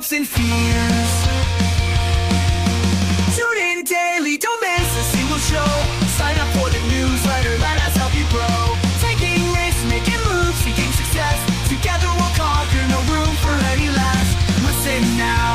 hopes and fears. Tune in daily, don't miss a single show. Sign up for the newsletter, let us help you grow. Taking risks, making moves, seeking success. Together we'll conquer, no room for any less. Listen now.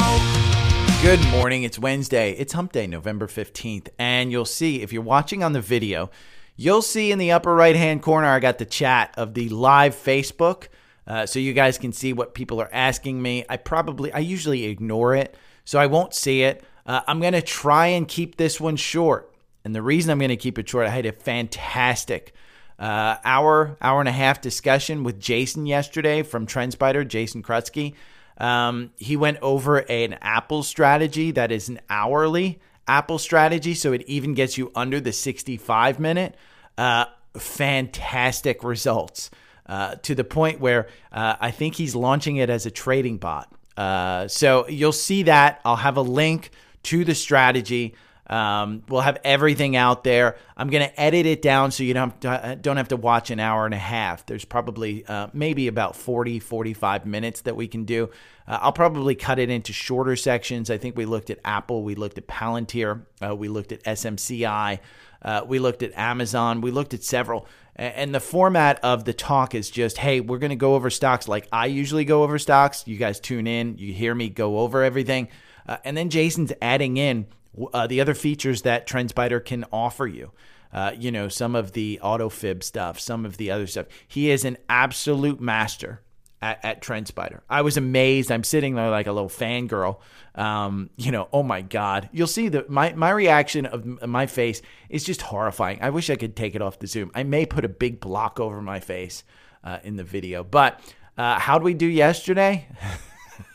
Good morning. It's Wednesday. It's Hump Day, November 15th. And you'll see, if you're watching on the video, you'll see in the upper right hand corner, I got the chat of the live Facebook. Uh, so you guys can see what people are asking me. I probably, I usually ignore it, so I won't see it. Uh, I'm going to try and keep this one short. And the reason I'm going to keep it short, I had a fantastic uh, hour, hour and a half discussion with Jason yesterday from TrendSpider, Jason Krutsky. Um, he went over an Apple strategy that is an hourly Apple strategy, so it even gets you under the 65 minute. Uh, fantastic results uh, to the point where uh, I think he's launching it as a trading bot. Uh, so you'll see that. I'll have a link to the strategy. Um, we'll have everything out there. I'm going to edit it down so you don't have, to, uh, don't have to watch an hour and a half. There's probably uh, maybe about 40, 45 minutes that we can do. Uh, I'll probably cut it into shorter sections. I think we looked at Apple, we looked at Palantir, uh, we looked at SMCI, uh, we looked at Amazon, we looked at several. And the format of the talk is just, hey, we're going to go over stocks like I usually go over stocks. You guys tune in, you hear me go over everything. Uh, and then Jason's adding in uh, the other features that TrendSpider can offer you. Uh, you know, some of the autofib stuff, some of the other stuff. He is an absolute master at, at TrendSpider. I was amazed. I'm sitting there like a little fangirl. Um, you know, oh my God. You'll see that my, my reaction of my face is just horrifying. I wish I could take it off the Zoom. I may put a big block over my face uh, in the video. But uh, how did we do yesterday?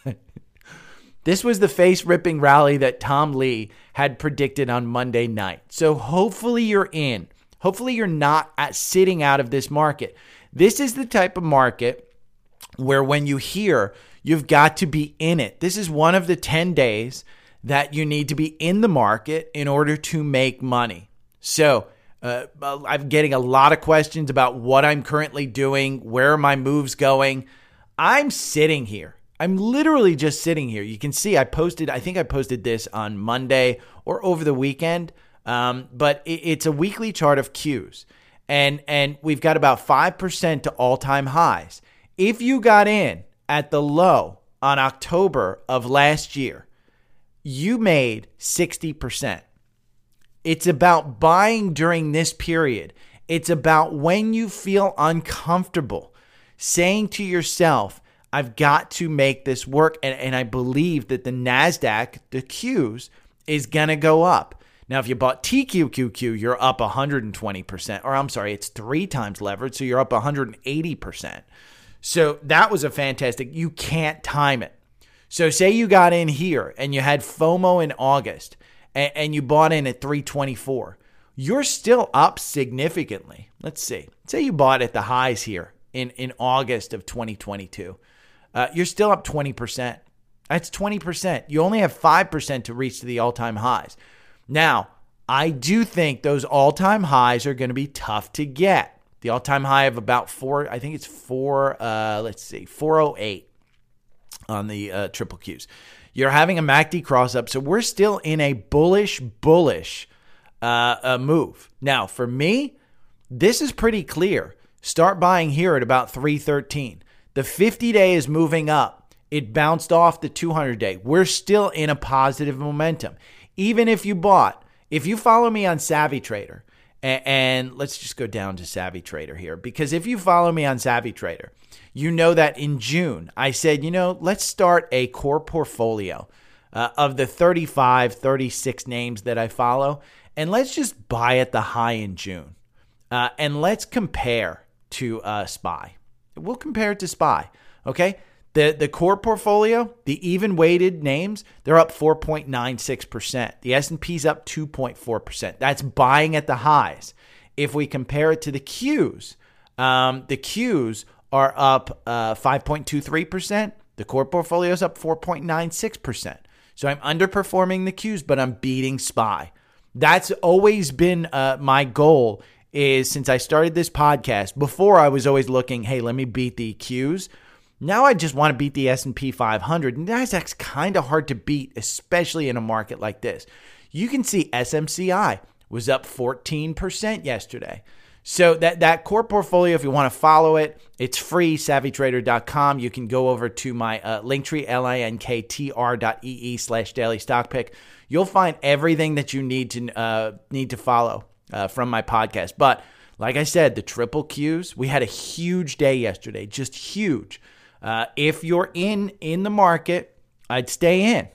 This was the face ripping rally that Tom Lee had predicted on Monday night. So hopefully you're in. Hopefully you're not at sitting out of this market. This is the type of market where when you hear you've got to be in it. This is one of the 10 days that you need to be in the market in order to make money. So, uh, I'm getting a lot of questions about what I'm currently doing, where are my moves going. I'm sitting here. I'm literally just sitting here. You can see I posted, I think I posted this on Monday or over the weekend, um, but it, it's a weekly chart of Qs. And, and we've got about 5% to all time highs. If you got in at the low on October of last year, you made 60%. It's about buying during this period. It's about when you feel uncomfortable, saying to yourself, I've got to make this work. And, and I believe that the NASDAQ, the Qs, is going to go up. Now, if you bought TQQQ, you're up 120%, or I'm sorry, it's three times leverage, so you're up 180%. So that was a fantastic, you can't time it. So, say you got in here and you had FOMO in August and, and you bought in at 324, you're still up significantly. Let's see. Say you bought at the highs here in, in August of 2022 uh, you're still up 20%. That's 20%. You only have 5% to reach to the all time highs. Now, I do think those all time highs are going to be tough to get. The all time high of about four, I think it's four, uh, let's see, 408 on the uh, triple Qs. You're having a MACD cross up. So we're still in a bullish, bullish uh, move. Now, for me, this is pretty clear. Start buying here at about 313. The 50 day is moving up. It bounced off the 200 day. We're still in a positive momentum. Even if you bought, if you follow me on Savvy Trader, and, let's just go down to Savvy Trader here, because if you follow me on Savvy Trader, you know that in June, I said, you know, let's start a core portfolio uh, of the 35, 36 names that I follow, and let's just buy at the high in June. Uh, and let's compare to uh, SPY. We'll compare it to SPY. Okay. The, the core portfolio, the even weighted names, they're up 4.96%. The S&P's up 2.4%. That's buying at the highs. If we compare it to the Qs, um, the Qs are up uh, 5.23%. The core portfolio is up 4.96%. So I'm underperforming the Qs, but I'm beating SPY. That's always been uh, my goal is since I started this podcast, before I was always looking, hey, let me beat the Qs. Now I just want to beat the S&P 500. And Nasdaq's kind of hard to beat, especially in a market like this. You can see SMCI was up 14% yesterday. So that that core portfolio, if you want to follow it, it's free. SavvyTrader.com. You can go over to my uh, Linktree, L-I-N-K-T-R dot E-E slash daily stock pick. You'll find everything that you need to uh, need to follow uh, from my podcast. But like I said, the triple Qs, we had a huge day yesterday, just huge. Uh, if you're in in the market, I'd stay in.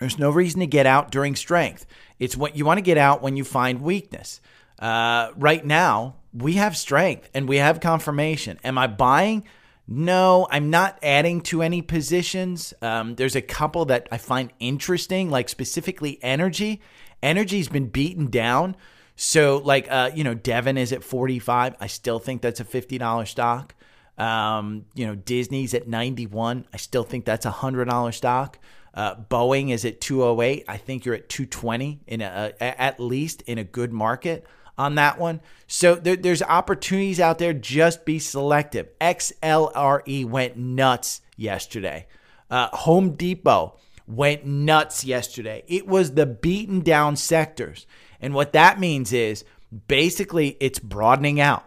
There's no reason to get out during strength. It's what you want to get out when you find weakness. Uh, right now, we have strength and we have confirmation. Am I buying? No, I'm not adding to any positions. Um, there's a couple that I find interesting, like specifically energy. Energy's been beaten down. So, like, uh, you know, Devon is at 45. I still think that's a $50 stock. Um, you know, Disney's at 91. I still think that's a $100 stock. Uh, Boeing is at 208. I think you're at 220 in a, at least in a good market on that one. So there, there's opportunities out there. Just be selective. XLRE went nuts yesterday. Uh, Home Depot went nuts yesterday. It was the beaten down sectors. And what that means is basically it's broadening out.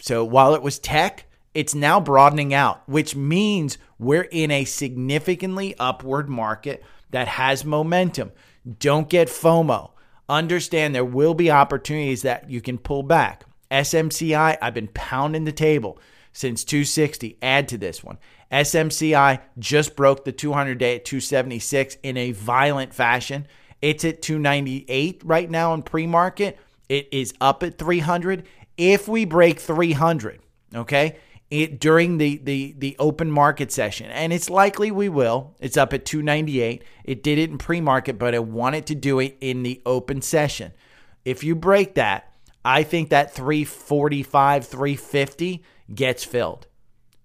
So while it was tech, it's now broadening out, which means we're in a significantly upward market that has momentum. Don't get FOMO. Understand there will be opportunities that you can pull back. SMCI, I've been pounding the table since 260. Add to this one. SMCI just broke the 200 day at 276 in a violent fashion. It's at 298 right now in pre market. It is up at 300. If we break 300, okay, it, during the, the, the open market session, and it's likely we will, it's up at 298. It did it in pre market, but I wanted to do it in the open session. If you break that, I think that 345, 350 gets filled.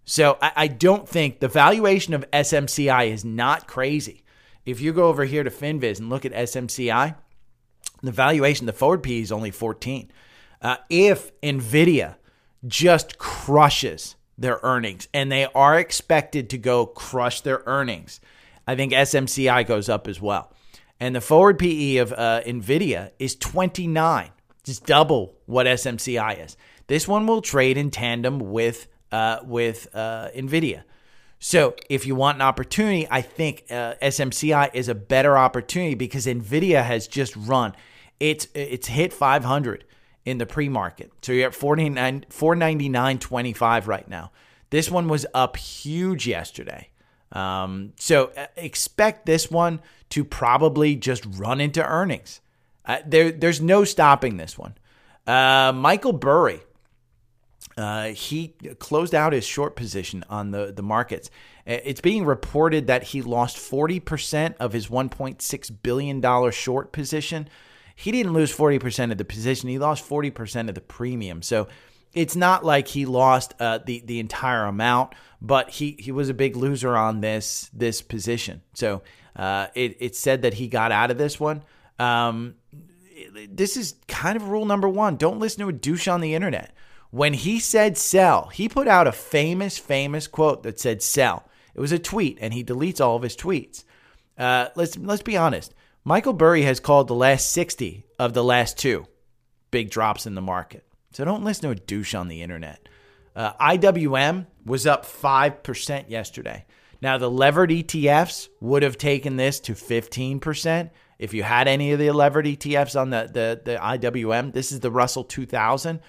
So I, I don't think the valuation of SMCI is not crazy. If you go over here to FinViz and look at SMCI, the valuation, the forward P is only 14. Uh, if NVIDIA just crushes their earnings, and they are expected to go crush their earnings, I think SMCI goes up as well. And the forward PE of uh, NVIDIA is 29, just double what SMCI is. This one will trade in tandem with, uh, with uh, NVIDIA. So if you want an opportunity, I think uh, SMCI is a better opportunity because Nvidia has just run. It's it's hit 500 in the pre-market. So you're at 49 499.25 right now. This one was up huge yesterday. Um, so uh, expect this one to probably just run into earnings. Uh, there, there's no stopping this one. Uh, Michael Burry uh, he closed out his short position on the, the markets. Uh, it's being reported that he lost 40% of his $1.6 billion short position. He didn't lose 40% of the position, he lost 40% of the premium. So it's not like he lost uh, the, the entire amount, but he, he was a big loser on this, this position. So uh, it, it said that he got out of this one. Um, this is kind of rule number one don't listen to a douche on the internet when he said sell, he put out a famous, famous quote that said sell. It was a tweet, and he deletes all of his tweets. Uh, let's let's be honest. Michael Burry has called the last 60 of the last two big drops in the market. So don't listen to a douche on the internet. Uh, IWM was up 5% yesterday. Now, the levered ETFs would have taken this to 15%. If you had any of the levered ETFs on the, the, the IWM, this is the Russell 2000.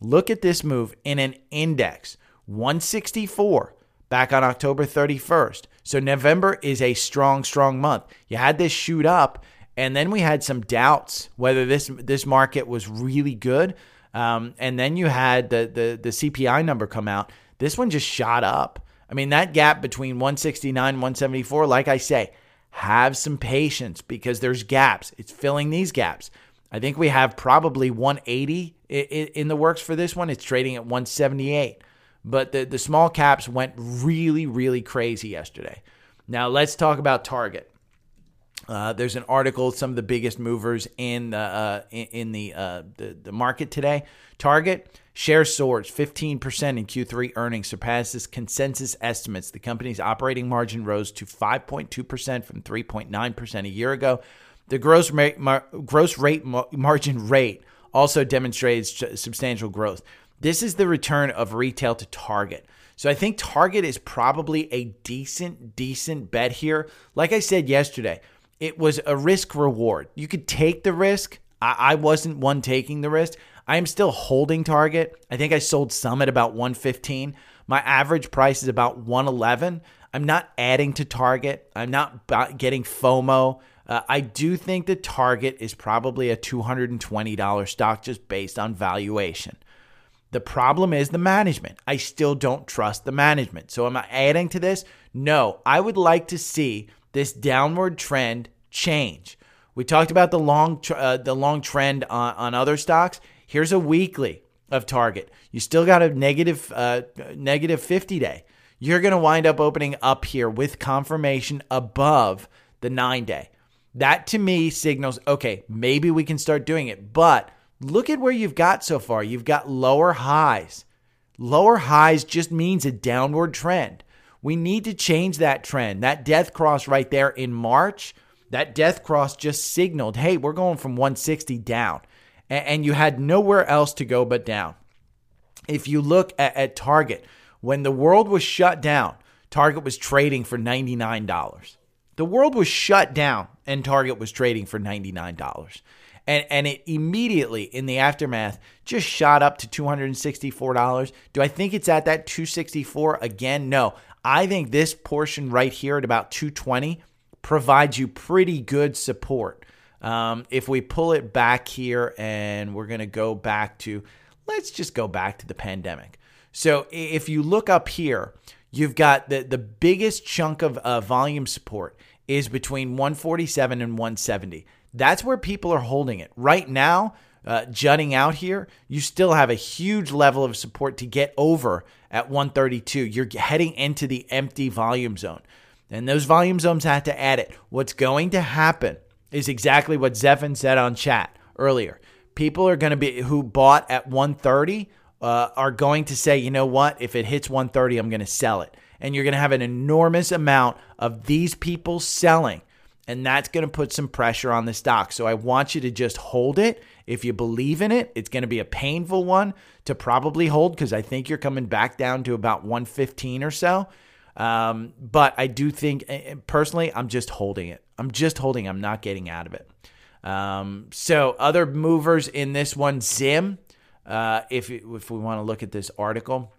Look at this move in an index 164 back on October 31st. So November is a strong, strong month. You had this shoot up, and then we had some doubts whether this this market was really good. Um, and then you had the, the the CPI number come out. This one just shot up. I mean, that gap between 169 and 174, like I say, have some patience because there's gaps. It's filling these gaps. I think we have probably 180 in the works for this one. It's trading at 178. But the, the small caps went really, really crazy yesterday. Now let's talk about Target. Uh, there's an article, some of the biggest movers in the uh, in the, uh, the, the market today. Target share soars 15% in Q3 earnings, surpasses consensus estimates. The company's operating margin rose to 5.2% from 3.9% a year ago. The gross mar- gross rate margin rate also demonstrates substantial growth. This is the return of retail to Target. So I think Target is probably a decent, decent bet here. Like I said yesterday, it was a risk reward. You could take the risk. I, I wasn't one taking the risk. I am still holding Target. I think I sold some at about 115. My average price is about 111. I'm not adding to Target. I'm not getting FOMO. Uh, I do think that Target is probably a $220 stock just based on valuation. The problem is the management. I still don't trust the management. So am I adding to this? No. I would like to see this downward trend change. We talked about the long uh, the long trend on, on other stocks. Here's a weekly of Target. You still got a negative, uh, negative 50 day. You're going to wind up opening up here with confirmation above the nine day. That to me signals okay, maybe we can start doing it. But look at where you've got so far. You've got lower highs. Lower highs just means a downward trend. We need to change that trend. That death cross right there in March, that death cross just signaled hey, we're going from 160 down. And you had nowhere else to go but down. If you look at, at Target, when the world was shut down, Target was trading for $99. The world was shut down and Target was trading for $99 and and it immediately in the aftermath just shot up to $264. Do I think it's at that 264 again? No. I think this portion right here at about 220 provides you pretty good support. Um, if we pull it back here and we're going to go back to, let's just go back to the pandemic. So if you look up here, you've got the, the biggest chunk of uh, volume support is between 147 and 170. That's where people are holding it. Right now, uh, jutting out here, you still have a huge level of support to get over at 132. You're heading into the empty volume zone. And those volume zones have to add it. What's going to happen is exactly what Zephan said on chat earlier. People are going to be who bought at 130 uh, are going to say, you know what? If it hits 130, I'm going to sell it. And you're going to have an enormous amount of these people selling and that's going to put some pressure on the stock. So I want you to just hold it. If you believe in it, it's going to be a painful one to probably hold because I think you're coming back down to about 115 or so. Um, but I do think, personally, I'm just holding it. I'm just holding. I'm not getting out of it. Um, so other movers in this one, Zim. Uh, if if we want to look at this article,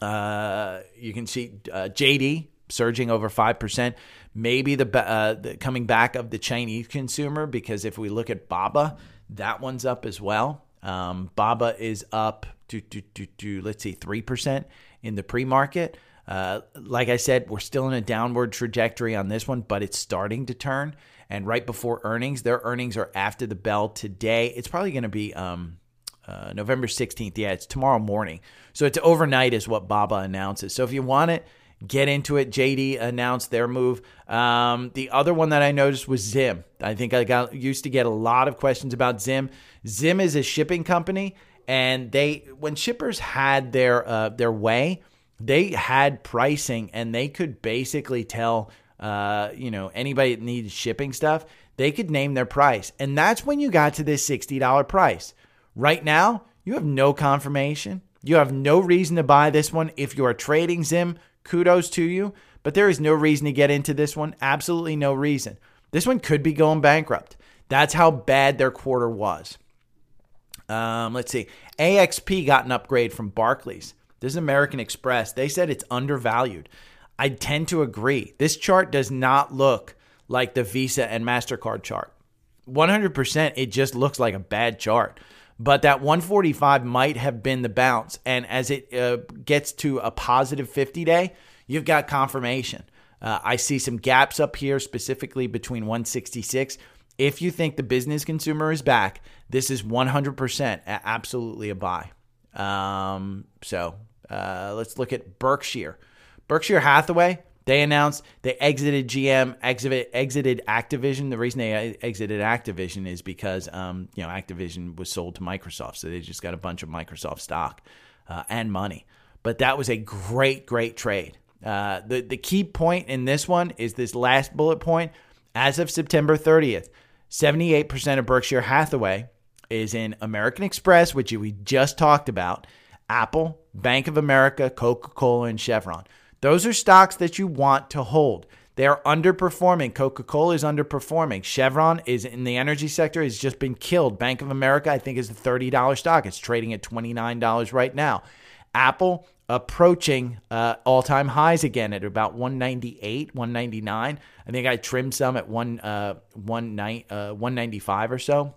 uh, you can see uh, JD surging over five percent maybe the, uh, the coming back of the Chinese consumer because if we look at Baba, that one's up as well. Um, Baba is up to, to, to, to let's see, 3% in the pre market. Uh, like I said, we're still in a downward trajectory on this one, but it's starting to turn. And right before earnings, their earnings are after the bell today. It's probably going to be um, uh, November 16th. Yeah, it's tomorrow morning. So it's overnight, is what Baba announces. So if you want it, get into it. JD announced their move. Um, the other one that I noticed was Zim. I think I got used to get a lot of questions about Zim. Zim is a shipping company, and they when shippers had their uh, their way, they had pricing, and they could basically tell uh, you know anybody that needed shipping stuff, they could name their price, and that's when you got to this sixty dollar price. Right now, you have no confirmation. You have no reason to buy this one if you are trading Zim kudos to you. but there is no reason to get into this one. Absolutely no reason. This one could be going bankrupt. That's how bad their quarter was. Um, let's see. AXP got an upgrade from Barclays. This is American Express. They said it's undervalued. I tend to agree. This chart does not look like the Visa and MasterCard chart. 100%, it just looks like a bad chart. But that 145 might have been the bounce. And as it uh, gets to a positive 50 day, you've got confirmation. Uh, I see some gaps up here, specifically between 166. If you think the business consumer is back, this is 100% absolutely a buy. Um, so uh, let's look at Berkshire. Berkshire Hathaway, they announced they exited GM, exited, exited Activision. The reason they exited Activision is because um, you know Activision was sold to Microsoft, so they just got a bunch of Microsoft stock uh, and money. But that was a great, great trade. Uh, the the key point in this one is this last bullet point. As of September 30th, 78% of Berkshire Hathaway is in American Express, which we just talked about, Apple, Bank of America, Coca Cola, and Chevron. Those are stocks that you want to hold. They are underperforming. Coca Cola is underperforming. Chevron is in the energy sector has just been killed. Bank of America, I think, is a $30 stock. It's trading at $29 right now. Apple approaching uh, all time highs again at about 198, 199. I think I trimmed some at one, uh, one night, uh, 195 or so.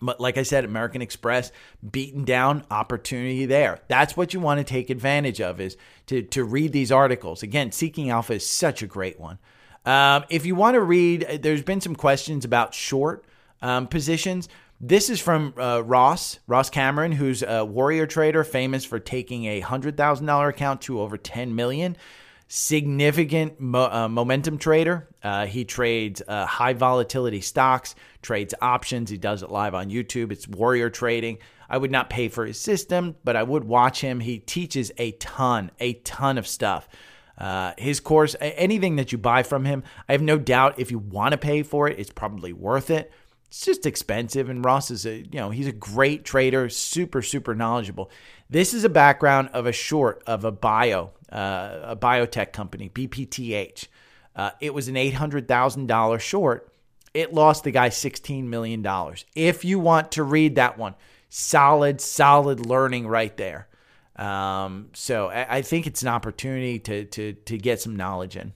But like I said, American Express beaten down opportunity there. That's what you want to take advantage of is to, to read these articles. Again, Seeking Alpha is such a great one. Um, if you want to read, there's been some questions about short um, positions. This is from uh, Ross, Ross Cameron, who's a warrior trader famous for taking a $100,000 account to over 10 million significant mo- uh, momentum trader. Uh, he trades uh, high volatility stocks, trades options. He does it live on YouTube. It's warrior trading. I would not pay for his system, but I would watch him. He teaches a ton, a ton of stuff. Uh, his course, anything that you buy from him, I have no doubt if you want to pay for it, it's probably worth it. It's just expensive, and Ross is a you know he's a great trader, super super knowledgeable. This is a background of a short of a bio uh, a biotech company, BPTH. Uh, it was an $800,000 short. It lost the guy $16 million. If you want to read that one, solid, solid learning right there. Um, so I, I, think it's an opportunity to, to, to get some knowledge in.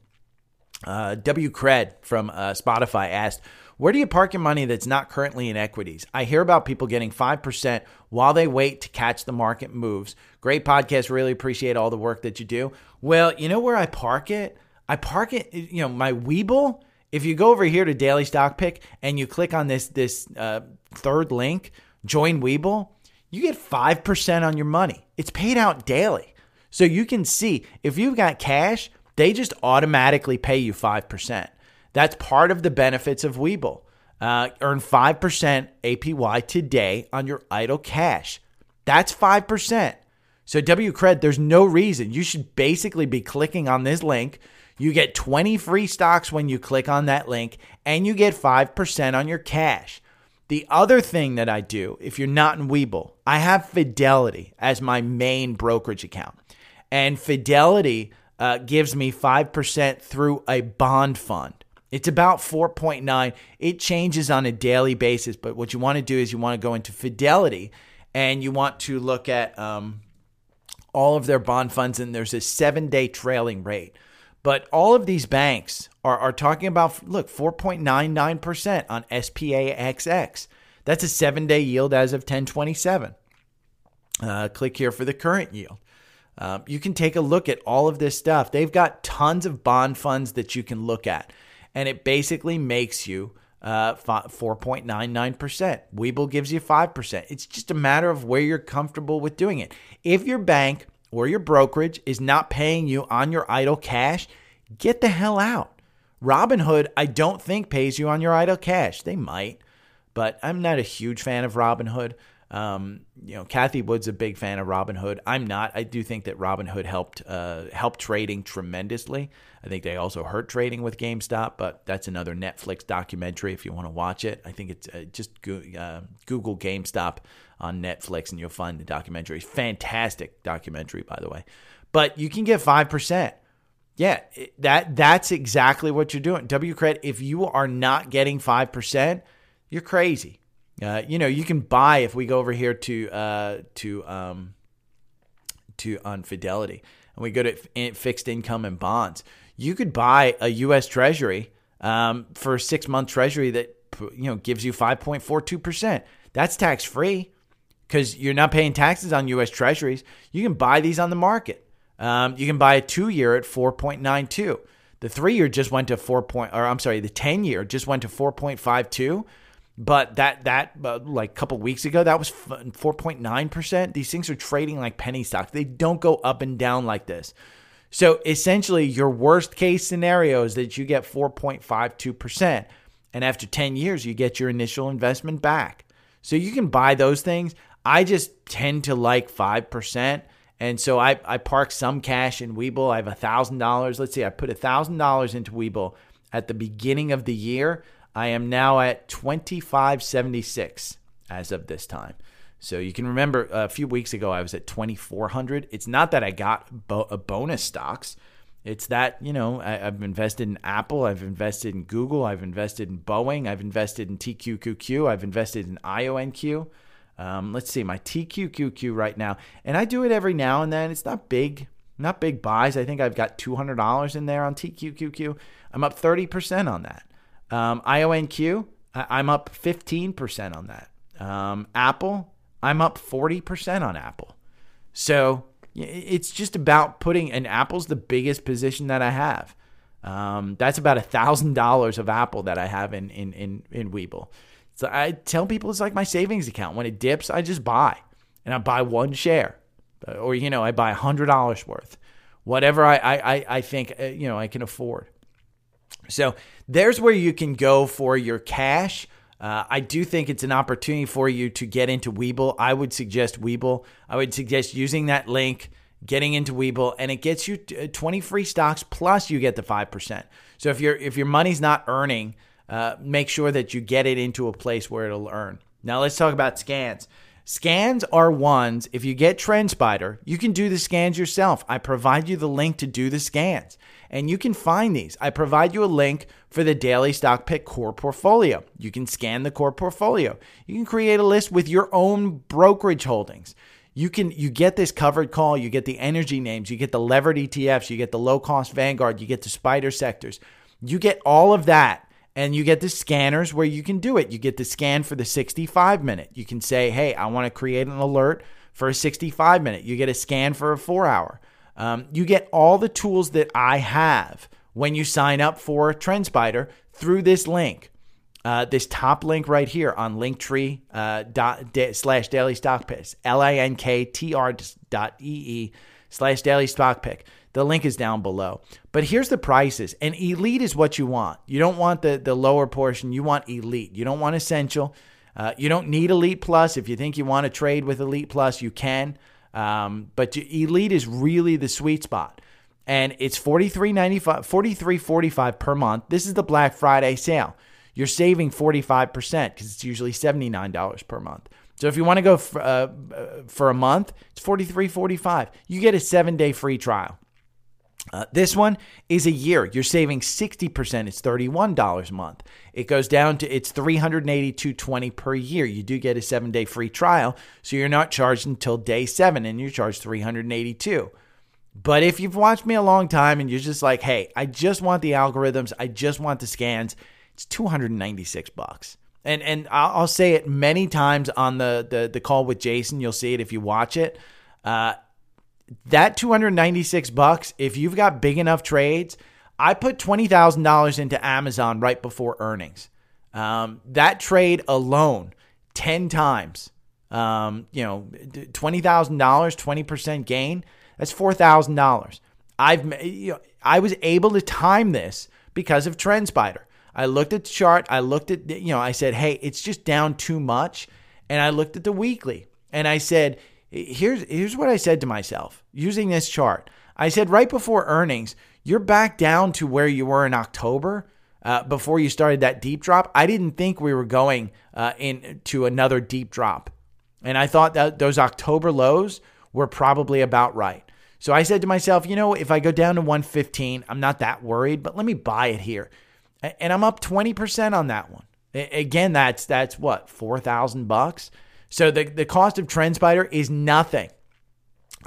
Uh, W. Cred from uh, Spotify asked, where do you park your money that's not currently in equities? I hear about people getting 5% while they wait to catch the market moves. Great podcast. Really appreciate all the work that you do. Well, you know where I park it? I park it, you know, my Webull. If you go over here to Daily Stock Pick and you click on this this uh, third link, join Webull, you get 5% on your money. It's paid out daily. So you can see if you've got cash, they just automatically pay you 5%. That's part of the benefits of Webull. Uh, earn 5% APY today on your idle cash. That's 5%. So, W Cred, there's no reason. You should basically be clicking on this link. You get 20 free stocks when you click on that link, and you get 5% on your cash. The other thing that I do, if you're not in Webull, I have Fidelity as my main brokerage account. And Fidelity uh, gives me 5% through a bond fund. It's about 4.9. It changes on a daily basis, but what you want to do is you want to go into Fidelity and you want to look at um, all of their bond funds, and there's a seven day trailing rate. But all of these banks are, are talking about, look, 4.99% on SPAXX. That's a seven day yield as of 1027. Uh, click here for the current yield. Um, you can take a look at all of this stuff. They've got tons of bond funds that you can look at and it basically makes you uh, 4.99%. Webull gives you 5%. It's just a matter of where you're comfortable with doing it. If your bank or your brokerage is not paying you on your idle cash, get the hell out. Robinhood, I don't think pays you on your idle cash. They might, but I'm not a huge fan of Robinhood. Um, you know, Cathie Wood's a big fan of Robinhood. I'm not. I do think that Robinhood helped uh, helped trading tremendously. I think they also hurt trading with GameStop, but that's another Netflix documentary if you want to watch it. I think it's uh, just go, uh, Google GameStop on Netflix and you'll find the documentary. Fantastic documentary, by the way. But you can get five percent. yeah, that that's exactly what you're doing. W credit. If you are not getting five percent, you're crazy. Uh, you know, you can buy if we go over here to uh, to um, to on Fidelity and we go to fixed income and bonds. You could buy a U.S. Treasury um, for a six month Treasury that you know gives you five point four two percent. That's tax free because you're not paying taxes on U.S. Treasuries. You can buy these on the market. Um, you can buy a two year at 4.92. The three year just went to four point, or I'm sorry, the 10 year just went to 4.52. But that that uh, like a couple weeks ago, that was 4.9 percent. These things are trading like penny stocks. They don't go up and down like this. So essentially, your worst case scenario is that you get 4.52 percent, and after 10 years, you get your initial investment back. So you can buy those things. I just tend to like five percent and so I, I park some cash in Webull. I have $1,000. Let's see, I put $1,000 into Webull at the beginning of the year. I am now at 2576 as of this time. So you can remember a few weeks ago I was at 2400. It's not that I got bo- bonus stocks. It's that, you know, I, have invested in Apple, I've invested in Google, I've invested in Boeing, I've invested in TQQQ, I've invested in IONQ. Um, let's see, my TQQQ right now, and I do it every now and then. It's not big, not big buys. I think I've got $200 in there on TQQQ. I'm up 30% on that. Um, IONQ, I- am up 15% on that. Um, Apple, I'm up 40% on Apple. So it's just about putting, and Apple's the biggest position that I have. Um, that's about a thousand dollars of Apple that I have in in in in Webull. So I tell people it's like my savings account. When it dips, I just buy, and I buy one share, or you know, I buy a hundred dollars worth, whatever I I I think uh, you know I can afford. So there's where you can go for your cash. Uh, I do think it's an opportunity for you to get into Webull. I would suggest Webull. I would suggest using that link, getting into Webull, and it gets you uh, 20 free stocks plus you get the five percent. So if your if your money's not earning uh, make sure that you get it into a place where it'll earn. Now let's talk about scans. Scans are ones, if you get TrendSpider, you can do the scans yourself. I provide you the link to do the scans, and you can find these. I provide you a link for the daily stock pick core portfolio. You can scan the core portfolio. You can create a list with your own brokerage holdings. You can you get this covered call, you get the energy names, you get the levered ETFs, you get the low cost Vanguard, you get the spider sectors. You get all of that and you get the scanners where you can do it. You get the scan for the 65 minute. You can say, hey, I want to create an alert for a 65 minute. You get a scan for a four hour. Um, you get all the tools that I have when you sign up for TrendSpider through this link. Uh, this top link right here on linktree uh, dot, da, slash daily stock pick, L-I-N-K-T-R dot E-E slash daily stock pick. The link is down below. But here's the prices. And elite is what you want. You don't want the, the lower portion. You want elite. You don't want essential. Uh, you don't need elite plus. If you think you want to trade with elite plus, you can. Um, but elite is really the sweet spot. And it's $43.95, $43.45 per month. This is the Black Friday sale. You're saving 45% because it's usually $79 per month. So if you want to go for, uh, for a month, it's $43.45. You get a seven day free trial. Uh, this one is a year. You're saving 60%. It's $31 a month. It goes down to it's $382.20 per year. You do get a 7-day free trial, so you're not charged until day 7 and you're charged 382. But if you've watched me a long time and you're just like, "Hey, I just want the algorithms, I just want the scans." It's 296 bucks. And and I'll, I'll say it many times on the, the the call with Jason. You'll see it if you watch it. Uh, that 296 bucks, if you've got big enough trades, I put $20,000 into Amazon right before earnings. Um, that trade alone, 10 times, um, you know, $20,000, 20% gain, that's $4,000. I've, you know, I was able to time this because of TrendSpider. I looked at the chart. I looked at, you know, I said, hey, it's just down too much. And I looked at the weekly and I said, here's here's what I said to myself using this chart. I said right before earnings, you're back down to where you were in October uh, before you started that deep drop. I didn't think we were going uh, into another deep drop, and I thought that those October lows were probably about right. So I said to myself, you know, if I go down to 115, I'm not that worried, but let me buy it here. And I'm up 20% on that one. Again, that's that's what, 4,000 bucks. So the, the cost of TrendSpider is nothing.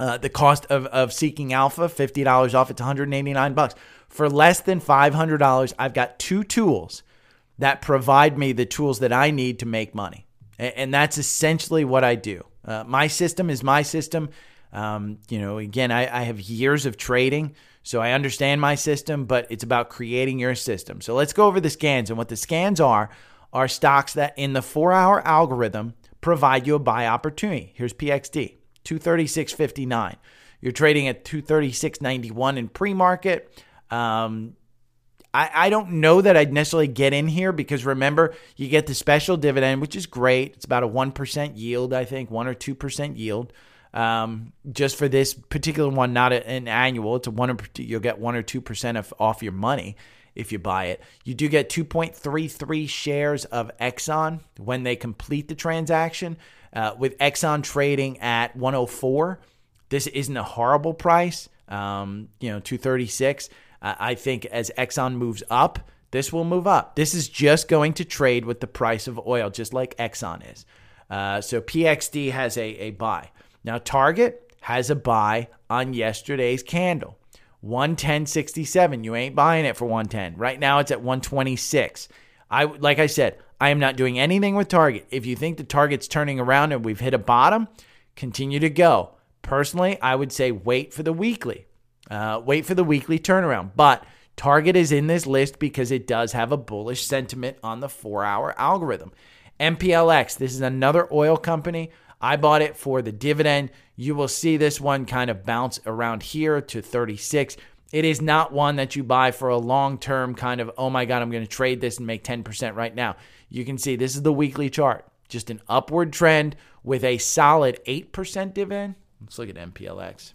Uh, the cost of, of Seeking Alpha, $50 off, it's 189 bucks. For less than $500, I've got two tools that provide me the tools that I need to make money. And that's essentially what I do. Uh, my system is my system. Um, you know, again, I, I have years of trading, so I understand my system, but it's about creating your system. So let's go over the scans. And what the scans are, are stocks that in the four hour algorithm provide you a buy opportunity. Here's PXD, 236.59. You're trading at 236.91 in pre market. Um, I, I don't know that I'd necessarily get in here because remember, you get the special dividend, which is great. It's about a 1% yield, I think, 1 or 2% yield. Um, just for this particular one, not an annual. It's a one. You'll get one or two percent of off your money if you buy it. You do get 2.33 shares of Exxon when they complete the transaction. Uh, with Exxon trading at 104, this isn't a horrible price. Um, you know, 236. I think as Exxon moves up, this will move up. This is just going to trade with the price of oil, just like Exxon is. Uh, so PXD has a, a buy. Now, Target has a buy on yesterday's candle. 110.67. You ain't buying it for 110. Right now it's at 126. I like I said, I am not doing anything with Target. If you think the Target's turning around and we've hit a bottom, continue to go. Personally, I would say wait for the weekly. Uh, wait for the weekly turnaround. But Target is in this list because it does have a bullish sentiment on the four hour algorithm. MPLX, this is another oil company. I bought it for the dividend. You will see this one kind of bounce around here to 36. It is not one that you buy for a long term kind of, oh my God, I'm going to trade this and make 10% right now. You can see this is the weekly chart, just an upward trend with a solid 8% dividend. Let's look at MPLX.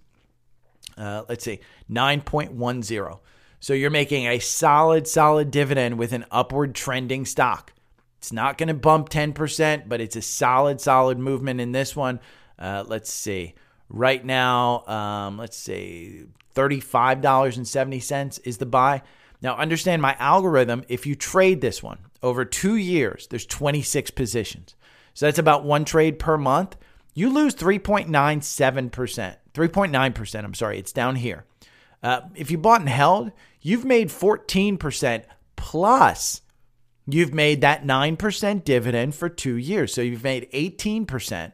Uh, let's see, 9.10. So you're making a solid, solid dividend with an upward trending stock. It's not going to bump 10%, but it's a solid, solid movement in this one. Uh, let's see. Right now, um, let's say $35.70 is the buy. Now, understand my algorithm. If you trade this one over two years, there's 26 positions. So that's about one trade per month. You lose 3.97%, 3.9%. I'm sorry, it's down here. Uh, if you bought and held, you've made 14% plus You've made that 9% dividend for two years. So you've made 18%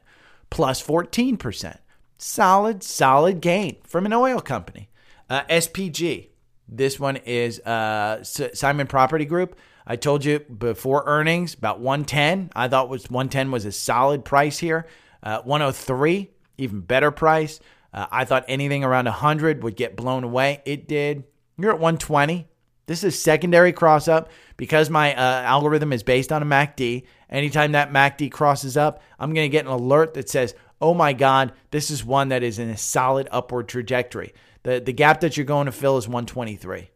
plus 14%. Solid, solid gain from an oil company. Uh, SPG. This one is uh, Simon Property Group. I told you before earnings about 110. I thought was 110 was a solid price here. Uh, 103, even better price. Uh, I thought anything around 100 would get blown away. It did. You're at 120. This is secondary cross up because my uh, algorithm is based on a MACD. Anytime that MACD crosses up, I'm going to get an alert that says, oh my God, this is one that is in a solid upward trajectory. The, the gap that you're going to fill is 123.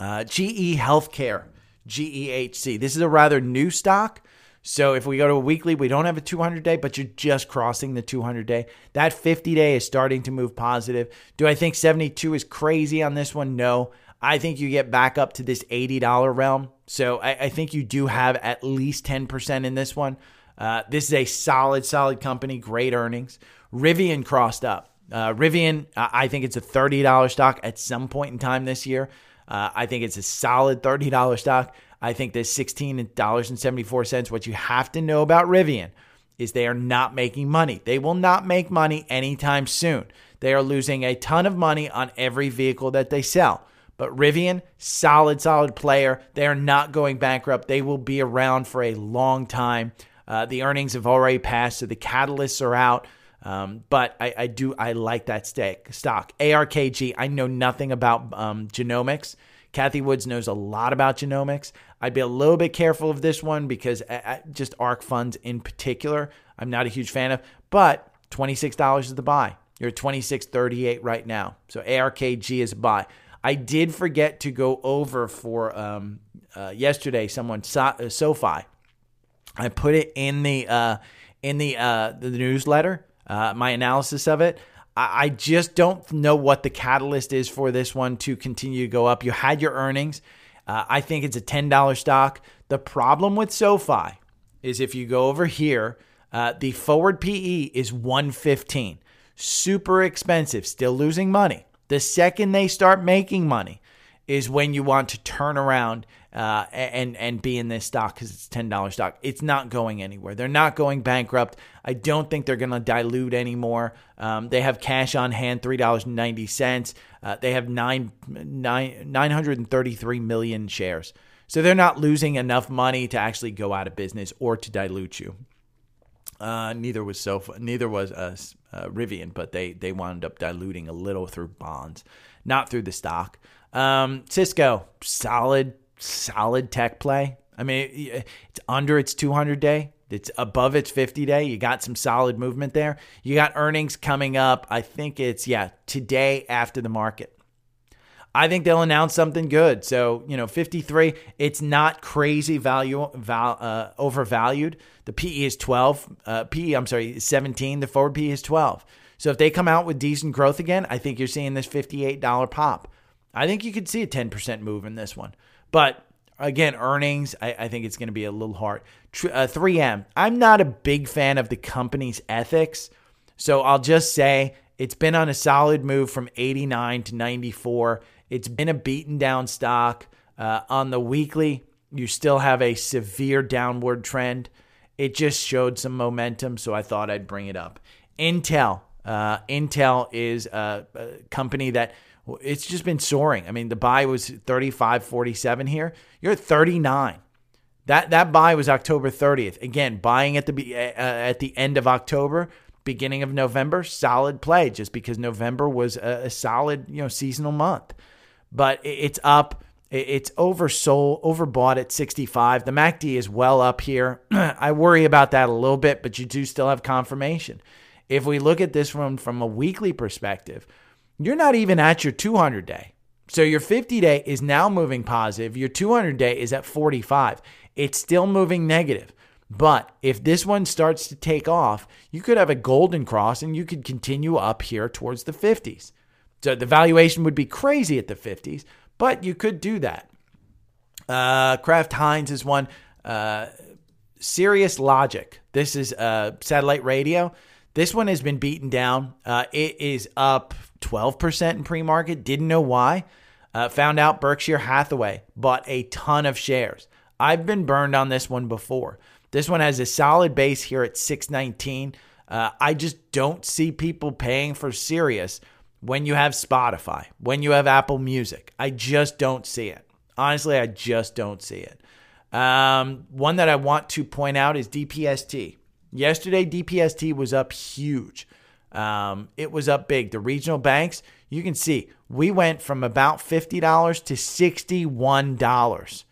Uh, GE Healthcare, GEHC. This is a rather new stock. So if we go to a weekly, we don't have a 200 day, but you're just crossing the 200 day. That 50 day is starting to move positive. Do I think 72 is crazy on this one? No. I think you get back up to this $80 realm. So I, I think you do have at least 10% in this one. Uh, this is a solid, solid company, great earnings. Rivian crossed up. Uh, Rivian, I think it's a $30 stock at some point in time this year. Uh, I think it's a solid $30 stock. I think this $16.74. What you have to know about Rivian is they are not making money. They will not make money anytime soon. They are losing a ton of money on every vehicle that they sell. But Rivian, solid, solid player. They are not going bankrupt. They will be around for a long time. Uh, the earnings have already passed, so the catalysts are out. Um, but I, I, do I like that stake, stock. ARKG. I know nothing about um, genomics. Cathie Woods knows a lot about genomics. I'd be a little bit careful of this one because I, uh, I, uh, just ARK funds in particular, I'm not a huge fan of. But $26 is the buy. You're at 26.38 right now. So ARKG is a buy. I did forget to go over for um, uh, yesterday. Someone so, uh, SoFi. I put it in the uh, in the uh, the newsletter. Uh, my analysis of it. I, I just don't know what the catalyst is for this one to continue to go up. You had your earnings. I think it's a $10 stock. The problem with SoFi is if you go over here, the forward PE is 115. Super expensive, still losing money. The second they start making money is when you want to turn around uh, and and be in this stock because it's ten dollars stock. It's not going anywhere. They're not going bankrupt. I don't think they're going to dilute anymore. Um, they have cash on hand, three dollars and ninety cents. Uh, they have nine nine nine hundred and thirty three million shares. So they're not losing enough money to actually go out of business or to dilute you. Uh, neither was SoFi, neither was uh, uh, Rivian, but they they wound up diluting a little through bonds, not through the stock. Um, Cisco, solid, solid tech play. I mean, it's under its 200 day. It's above its 50 day. You got some solid movement there. You got earnings coming up. I think it's, yeah, today after the market. I think they'll announce something good. So, you know, 53, it's not crazy value val, uh, overvalued. The PE is 12. Uh, PE, I'm sorry, 17. The forward PE is 12. So if they come out with decent growth again, I think you're seeing this $58 pop. I think you could see a 10% move in this one. But again, earnings, I, I think it's going to be a little hard. Uh, 3M, I'm not a big fan of the company's ethics. So I'll just say it's been on a solid move from 89 to 94. It's been a beaten down stock. Uh, on the weekly, you still have a severe downward trend. It just showed some momentum, so I thought I'd bring it up. Intel. Uh, Intel is a, a company that it's just been soaring. I mean, the buy was 35, 47 here. You're at 39. That that buy was October 30th. Again, buying at the uh, at the end of October beginning of November, solid play just because November was a, a solid, you know, seasonal month. But it's up. It's oversold, overbought at 65. The MACD is well up here. I worry about that a little bit, but you do still have confirmation. If we look at this from, from a weekly perspective, you're not even at your 200 day. So your 50 day is now moving positive. Your 200 day is at 45. It's still moving negative. But if this one starts to take off, you could have a golden cross and you could continue up here towards the 50s. So the valuation would be crazy at the 50s, but you could do that. Uh, Kraft Heinz is one. Uh, Sirius Logic. This is uh, satellite radio. This one has been beaten down. Uh, it is up 12% in pre market. Didn't know why. Uh, found out Berkshire Hathaway bought a ton of shares. I've been burned on this one before. This one has a solid base here at 619. Uh, I just don't see people paying for Sirius when you have Spotify, when you have Apple Music. I just don't see it. Honestly, I just don't see it. Um, one that I want to point out is DPST. Yesterday, DPST was up huge. Um, it was up big. The regional banks, you can see, we went from about $50 to $61.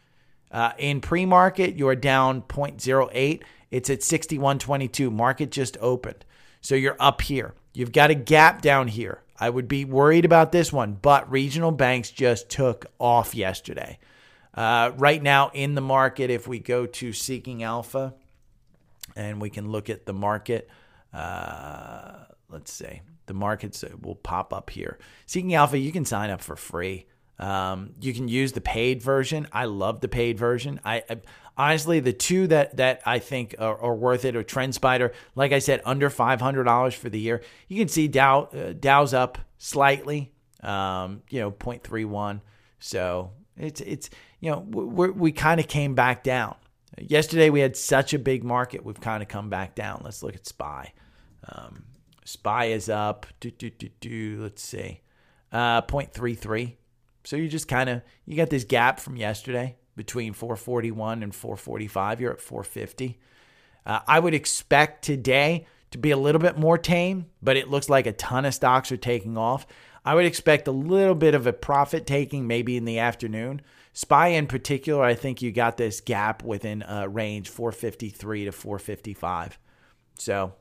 Uh, in pre market, you're down 0.08. It's at 61.22. Market just opened. So you're up here. You've got a gap down here. I would be worried about this one, but regional banks just took off yesterday. Uh, right now in the market, if we go to Seeking Alpha and we can look at the market, uh, let's see, the markets will pop up here. Seeking Alpha, you can sign up for free. Um, you can use the paid version. I love the paid version. I, I honestly the two that that I think are, are, worth it are TrendSpider. Like I said, under five hundred dollars for the year. You can see Dow uh, Dow's up slightly. Um, you know, 0.31. So it's it's you know we we kind of came back down. Yesterday we had such a big market. We've kind of come back down. Let's look at Spy. Um, Spy is up. Do, do, do, do. Let's see. Uh, 0.33. So you just kind of you got this gap from yesterday between 441 and 445. You're at 450. Uh, I would expect today to be a little bit more tame, but it looks like a ton of stocks are taking off. I would expect a little bit of a profit taking maybe in the afternoon. SPY in particular, I think you got this gap within a range 453 to 455. So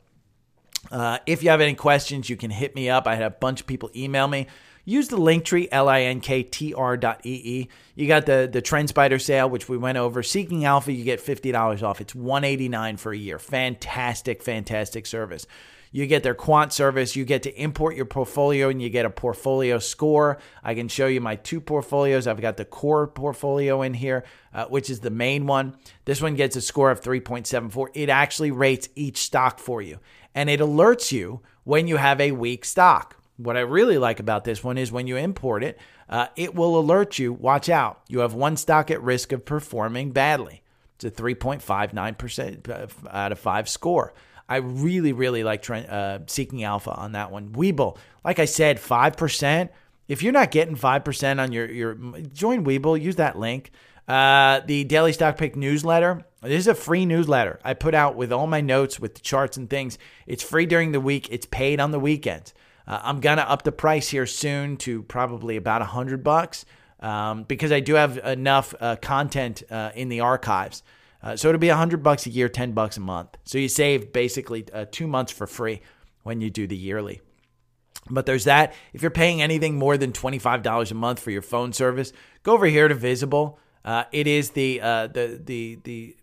uh, if you have any questions, you can hit me up. I had a bunch of people email me. Use the Linktree, L-I-N-K-T-R dot E-E. You got the, the TrendSpider sale, which we went over. Seeking Alpha, you get $50 off. It's 189 for a year. Fantastic, fantastic service. You get their quant service. You get to import your portfolio and you get a portfolio score. I can show you my two portfolios. I've got the core portfolio in here, uh, which is the main one. This one gets a score of 3.74. It actually rates each stock for you and it alerts you when you have a weak stock. What I really like about this one is when you import it, uh, it will alert you watch out, you have one stock at risk of performing badly. It's a 3.59% uh, out of five score. I really, really like uh, seeking alpha on that one. Webull, like I said, 5%. If you're not getting 5% on your, your join Webull, use that link. Uh, the Daily Stock Pick newsletter. This is a free newsletter I put out with all my notes, with the charts and things. It's free during the week. It's paid on the weekends. Uh, I'm gonna up the price here soon to probably about a hundred bucks um, because I do have enough uh, content uh, in the archives. Uh, so it'll be a hundred bucks a year, ten bucks a month. So you save basically uh, two months for free when you do the yearly. But there's that. If you're paying anything more than $25 a month for your phone service, go over here to Visible. Uh, it is the the the the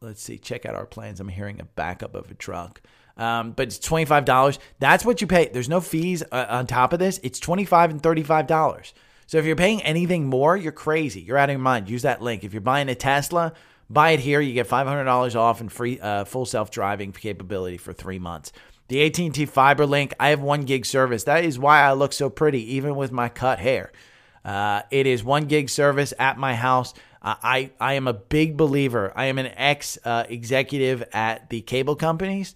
let's see. Check out our plans. I'm hearing a backup of a truck. Um, but it's twenty five dollars. That's what you pay. There's no fees uh, on top of this. It's twenty five and thirty five dollars. So if you're paying anything more, you're crazy. You're out of your mind. Use that link. If you're buying a Tesla, buy it here. You get five hundred dollars off and free uh, full self driving capability for three months. The AT&T Fiber Link. I have one gig service. That is why I look so pretty, even with my cut hair. Uh, it is one gig service at my house. Uh, I I am a big believer. I am an ex uh, executive at the cable companies.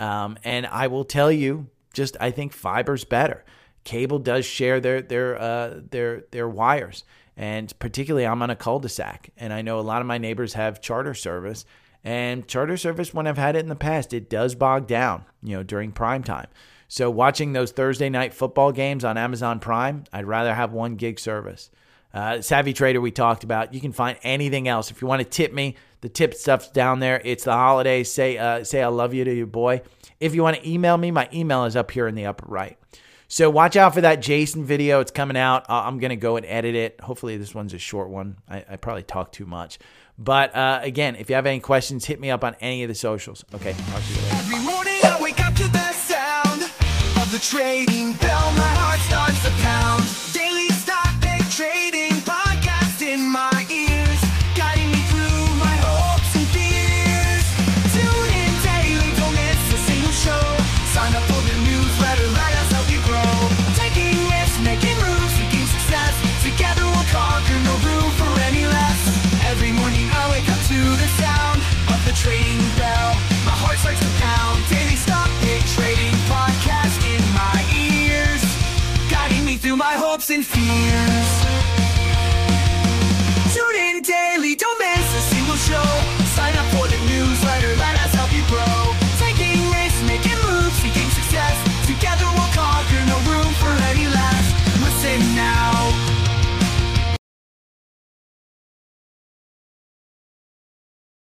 Um, and I will tell you, just I think fiber's better. Cable does share their their uh, their their wires, and particularly I'm on a cul-de-sac, and I know a lot of my neighbors have charter service. And charter service, when I've had it in the past, it does bog down, you know, during prime time. So watching those Thursday night football games on Amazon Prime, I'd rather have one gig service. Uh, Savvy Trader, we talked about. You can find anything else. If you want to tip me, the tip stuff's down there. It's the holidays. Say uh, say I love you to your boy. If you want to email me, my email is up here in the upper right. So watch out for that Jason video. It's coming out. I'm going to go and edit it. Hopefully, this one's a short one. I, I probably talk too much. But uh, again, if you have any questions, hit me up on any of the socials. Okay, Every morning I wake up to the sound of the trading bell. years.